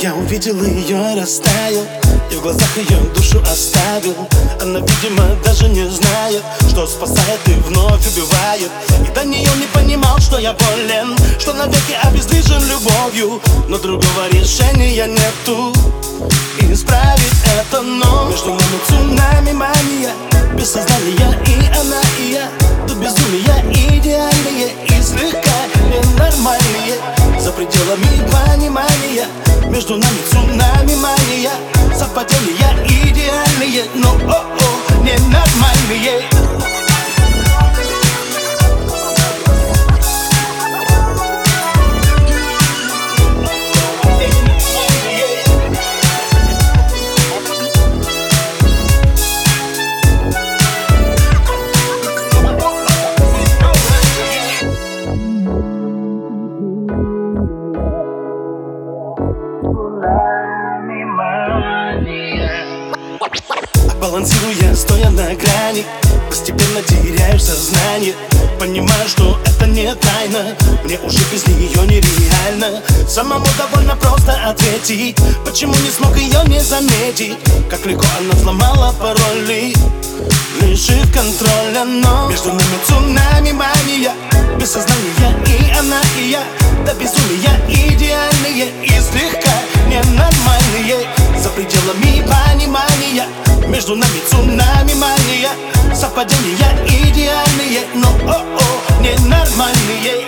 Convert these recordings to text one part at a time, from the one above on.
Я увидел ее и растаял И в глазах ее душу оставил. Она, видимо, даже не знает Что спасает и вновь убивает. И до нее не понимал, что я болен Что навеки обездвижен любовью. Но другого решения нету. Исправить это, но Между нами цунами мания сознания и она, и я. До безумия идеальные И слегка ненормальные. За пределами понимания между нами цунами мания. Совпадения Балансируя, стоя на грани Постепенно теряешь сознание. Понимаю, что это не тайна Мне уже без нее нереально. Самому довольно просто ответить Почему не смог ее не заметить? Как легко она взломала пароли Лишив контроля, но Между нами цунами мания Без сознания и она, и я До безумия идеальные И слегка ненормальные между нами цунами мания Совпадения идеальные Но о-о, ненормальные.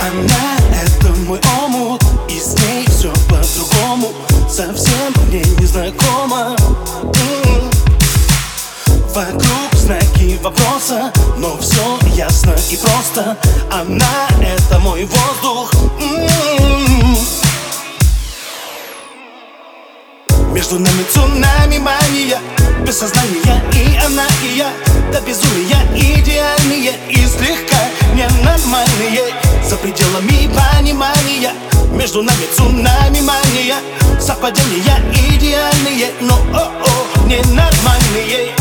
Она это мой омут И с ней Совсем мне не знакомо М-м. Вокруг знаки вопроса Но все ясно и просто. Она это мой воздух. М-м. Между нами цунами мания Без сознания и она, и я. До безумия идеальные И слегка ненормальные. За пределами понимания Между нами цунами мания I'm not idealnije, no oh